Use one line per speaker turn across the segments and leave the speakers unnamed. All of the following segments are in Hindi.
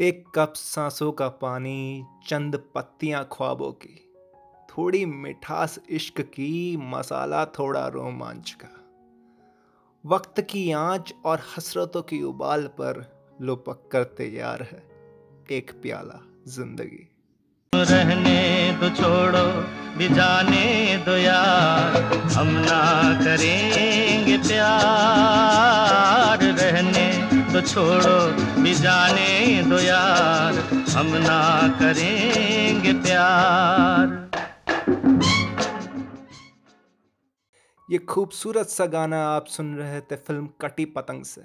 एक कप सांसों का पानी, चंद पत्तियाँ ख्वाबों की। थोड़ी मिठास इश्क की, मसाला थोड़ा रोमांच का। वक्त की आँच और हसरतों की उबाल पर लुपक कर तैयार है एक प्याला ज़िंदगी।
रहने दो छोड़ो, भी जाने दो यार। हम ना करेंगे प्यार। दो छोड़ो, भी जाने दो यार, हम ना करेंगे प्यार।
ये खूबसूरत सा गाना आप सुन रहे थे फ़िल्म कटी पतंग से।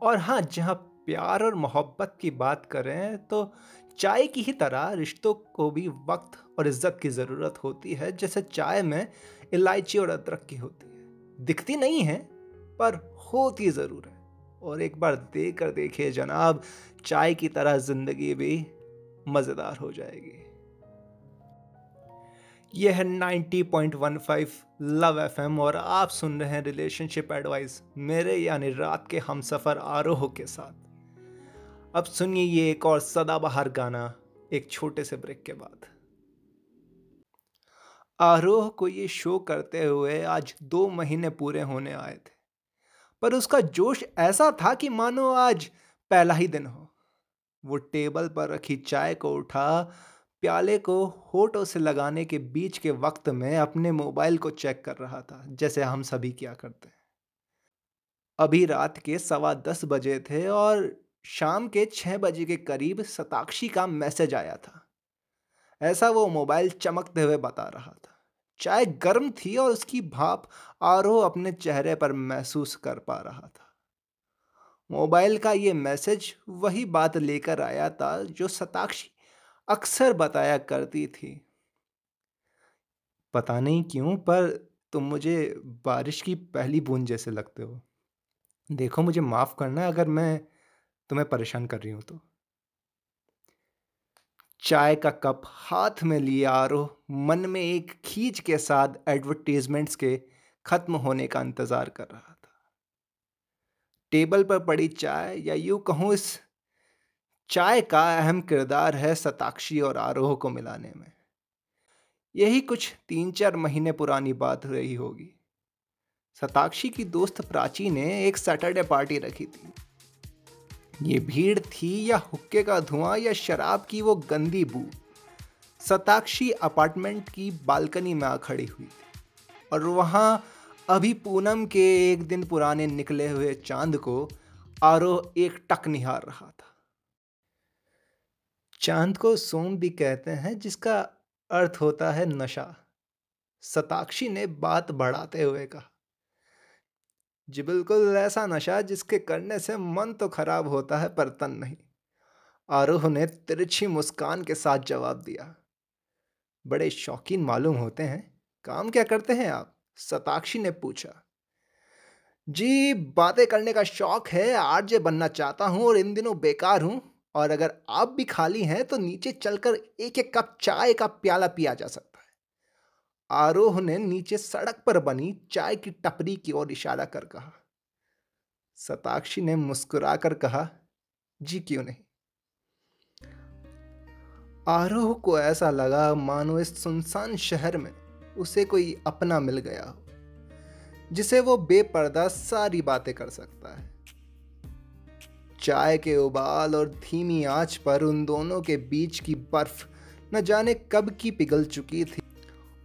और हाँ जहाँ प्यार और मोहब्बत की बात करें तो चाय की ही तरह रिश्तों को भी वक्त और इज़्ज़त की ज़रूरत होती है, जैसे चाय में इलायची और अदरक की होती है। दिखती नहीं है, पर होती ज़रूर है। और एक बार देख कर देखिए जनाब, चाय की तरह ज़िंदगी भी मज़ेदार हो जाएगी। यह है 90.15 लव एफएम और आप सुन रहे हैं रिलेशनशिप एडवाइस मेरे यानी रात के हम सफ़र आरोह के साथ। अब सुनिए ये एक और सदाबहार गाना, एक छोटे से ब्रेक के बाद। आरोह को ये शो करते हुए आज दो महीने पूरे होने आए थे। पर उसका जोश ऐसा था कि मानो आज पहला ही दिन हो। वो टेबल पर रखी चाय को उठा, प्याले को होठों से लगाने के बीच के वक्त में अपने मोबाइल को चेक कर रहा था, जैसे हम सभी क्या करते हैं। अभी रात के सवा दस बजे थे और शाम के छः बजे के करीब सताक्षी का मैसेज आया था। ऐसा वो मोबाइल चमकते हुए बता रहा था। चाय गर्म थी और उसकी भाप आरोह अपने चेहरे पर महसूस कर पा रहा था। मोबाइल का ये मैसेज वही बात लेकर आया था जो सताक्षी अक्सर बताया करती थी। पता नहीं क्यों, पर तुम मुझे बारिश की पहली बूंद जैसे लगते हो। देखो, मुझे माफ़ करना अगर मैं तुम्हें परेशान कर रही हूँ तो। चाय का कप हाथ में लिए आरोह मन में एक खींच के साथ एडवर्टीजमेंट्स के खत्म होने का इंतज़ार कर रहा था। टेबल पर पड़ी चाय, या यूँ कहूँ इस चाय का अहम किरदार है सताक्षी और आरोह को मिलाने में। यही कुछ तीन चार महीने पुरानी बात रही होगी। सताक्षी की दोस्त प्राची ने एक सैटरडे पार्टी रखी थी। ये भीड़ थी या हुक्के का धुआँ या शराब की वो गंदी बू। सताक्षी अपार्टमेंट की बालकनी में आ खड़ी हुई और वहाँ अभी पूनम के एक दिन पुराने निकले हुए चाँद को आरोह एक टक निहार रहा था। चाँद को सोम भी कहते हैं, जिसका अर्थ होता है नशा। सताक्षी ने बात बढ़ाते हुए कहा जी बिल्कुल, ऐसा नशा जिसके करने से मन तो खराब होता है पर तन नहीं। आरोह ने तिरछी मुस्कान के साथ जवाब दिया। बड़े शौकीन मालूम होते हैं, काम क्या करते हैं आप? सताक्षी ने पूछा। जी, बातें करने का शौक है, आरजे बनना चाहता हूँ और इन दिनों बेकार हूँ, और अगर आप भी खाली हैं तो नीचे चलकर एक एक कप चाय का प्याला पिया जा सकता आरोह ने नीचे सड़क पर बनी चाय की टपरी की ओर इशारा कर कहा। सताक्षी ने मुस्कुराकर कहा, जी क्यों नहीं? आरोह को ऐसा लगा मानो इस सुनसान शहर में उसे कोई अपना मिल गया हो, जिसे वो बेपर्दा सारी बातें कर सकता है। चाय के उबाल और धीमी आँच पर उन दोनों के बीच की बर्फ़ न जाने कब की पिघल चुकी थी।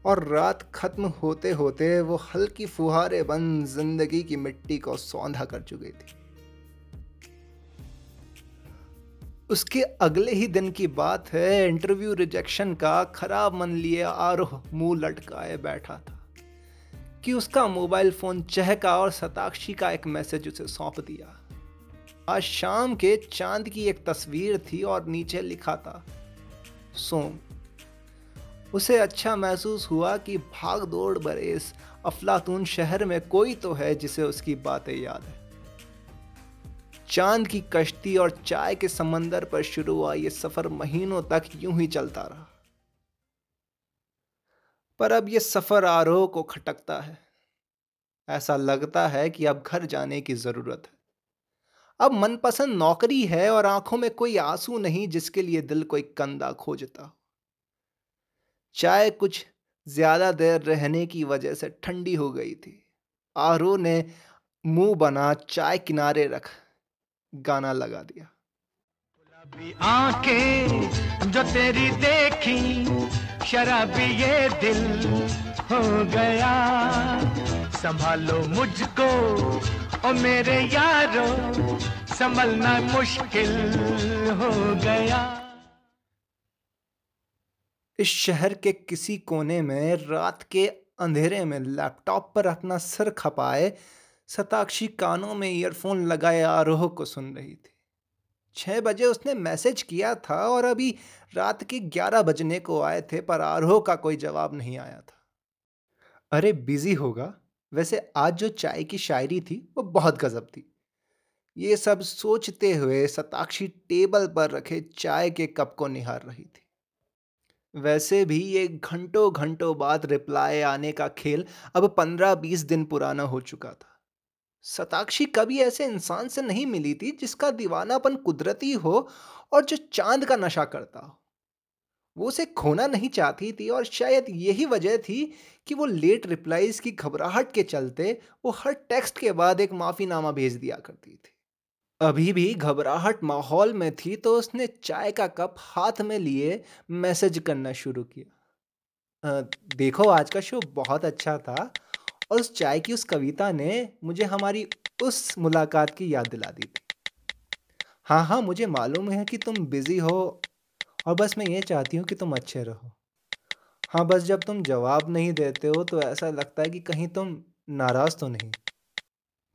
और रात खत्म होते होते वो हल्की फुहारे बन ज़िंदगी की मिट्टी को सौंधा कर चुकी थी। उसके अगले ही दिन की बात है, इंटरव्यू रिजेक्शन का खराब मन लिए आरोह मुँह लटकाए बैठा था कि उसका मोबाइल फ़ोन चहका और सताक्षी का एक मैसेज उसे सौंप दिया। आज शाम के चाँद की एक तस्वीर थी और नीचे लिखा था, सोम। उसे अच्छा महसूस हुआ कि भाग दौड़ भरे इस अफलातून शहर में कोई तो है जिसे उसकी बातें याद है। चाँद की कश्ती और चाय के समंदर पर शुरू हुआ ये सफ़र महीनों तक यूँ ही चलता रहा। पर अब यह सफ़र आरोह को खटकता है। ऐसा लगता है कि अब घर जाने की ज़रूरत है। अब मनपसंद नौकरी है और आँखों में कोई आँसू नहीं जिसके लिए दिल कोई कंधा खोजता हो। चाय कुछ ज़्यादा देर रहने की वजह से ठंडी हो गई थी। आरो ने मुँह बना चाय किनारे रख गाना लगा दिया।
आँखें जो तेरी देखी, शराबी ये दिल हो गया। संभालो मुझको, ओ मेरे यारो, संभलना मुश्किल हो गया।
इस शहर के किसी कोने में रात के अंधेरे में लैपटॉप पर अपना सिर खपाए, सताक्षी कानों में ईयरफोन लगाए, आरोह को सुन रही थी। छः बजे उसने मैसेज किया था और अभी रात के ग्यारह बजने को आए थे, पर आरोह का कोई जवाब नहीं आया था। अरे बिज़ी होगा? वैसे आज जो चाय की शायरी थी, वो बहुत गजब थी। ये सब सोचते हुए सताक्षी टेबल पर रखे चाय के कप को निहार रही थी। वैसे भी ये घंटों घंटों बाद रिप्लाई आने का खेल अब पंद्रह बीस दिन पुराना हो चुका था। सताक्षी कभी ऐसे इंसान से नहीं मिली थी जिसका दीवानापन कुदरती हो और जो चाँद का नशा करता हो। वो उसे खोना नहीं चाहती थी और शायद यही वजह थी कि वो लेट रिप्लाईज की घबराहट के चलते वो हर टेक्स्ट के बाद एक माफ़ीनामा भेज दिया करती थी। अभी भी घबराहट माहौल में थी तो उसने चाय का कप हाथ में लिए मैसेज करना शुरू किया। देखो आज का शो बहुत अच्छा था और उस चाय की उस कविता ने मुझे हमारी उस मुलाकात की याद दिला दी थी। हाँ हाँ मुझे मालूम है कि तुम बिज़ी हो और बस मैं ये चाहती हूँ कि तुम अच्छे रहो। हाँ बस जब तुम जवाब नहीं देते हो तो ऐसा लगता है कि कहीं तुम नाराज़ तो नहीं।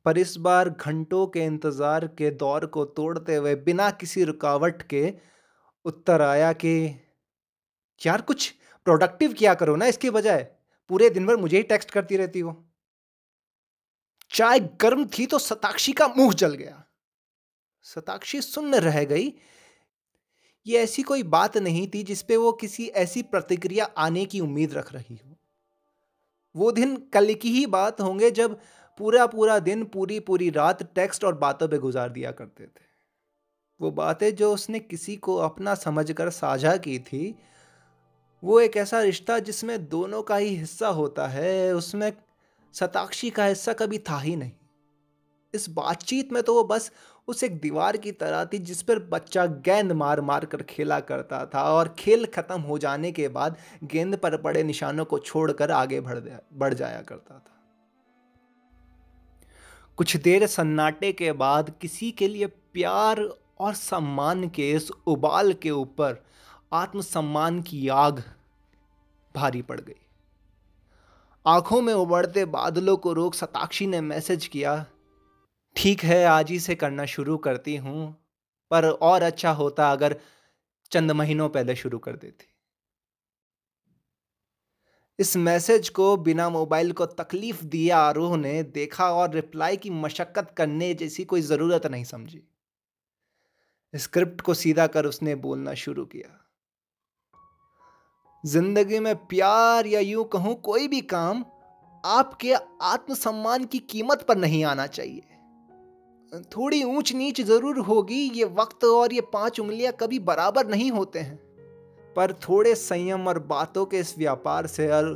पर इस बार घंटों के इंतज़ार के दौर को तोड़ते हुए बिना किसी रुकावट के उत्तर आया कि, यार, कुछ प्रोडक्टिव किया करो ना इसके बजाय। पूरे दिन भर मुझे ही टेक्स्ट करती रहती हो। चाय गर्म थी तो सताक्षी का मुँह जल गया। सताक्षी सुन रह गई। ये ऐसी कोई बात नहीं थी जिसपे वो किसी ऐसी प्रतिक्रिया आने की उम्मीद रख रही हो। वो दिन कल की ही बात होंगे जब पूरा पूरा दिन पूरी पूरी रात टेक्स्ट और बातों पे गुजार दिया करते थे। वो बातें जो उसने किसी को अपना समझकर साझा की थी, वो एक ऐसा रिश्ता जिसमें दोनों का ही हिस्सा होता है, उसमें सताक्षी का हिस्सा कभी था ही नहीं। इस बातचीत में तो वो बस उस एक दीवार की तरह थी जिस पर बच्चा गेंद मार मार कर खेला करता था और खेल खत्म हो जाने के बाद गेंद पर पड़े निशानों को छोड़कर आगे बढ़ बढ़ जाया करता था। कुछ देर सन्नाटे के बाद किसी के लिए प्यार और सम्मान के इस उबाल के ऊपर आत्मसम्मान की आग भारी पड़ गई। आँखों में उबड़ते बादलों को रोक सताक्षी ने मैसेज किया, ठीक है, आज ही से करना शुरू करती हूँ, पर और अच्छा होता अगर चंद महीनों पहले शुरू कर देती। इस मैसेज को बिना मोबाइल को तकलीफ़ दिया आरोह ने देखा और रिप्लाई की मशक्कत करने जैसी कोई ज़रूरत नहीं समझी। स्क्रिप्ट को सीधा कर उसने बोलना शुरू किया। ज़िंदगी में प्यार या यूँ कहूँ कोई भी काम आपके आत्मसम्मान की कीमत पर नहीं आना चाहिए। थोड़ी ऊंच नीच ज़रूर होगी, ये वक्त और ये पाँच उंगलियाँ कभी बराबर नहीं होते हैं। पर थोड़े संयम और बातों के इस व्यापार से हर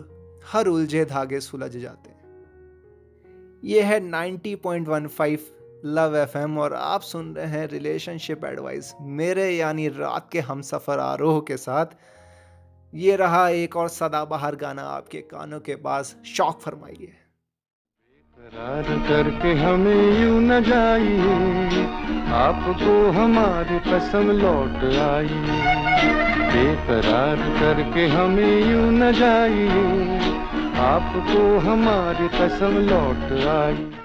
हर उलझे धागे सुलझ जाते हैं। ये है 90.15 लव एफएम और आप सुन रहे हैं रिलेशनशिप एडवाइस। मेरे यानी रात के हम सफ़र आरोह के साथ ये रहा एक और सदाबहार गाना आपके कानों के पास। शौक फरमाइए।
करार करके हमें यू न जाइए, आपको हमारी कसम लौट आई बेकरार करके हमें यू न जाइए। आपको हमारी कसम लौट आई।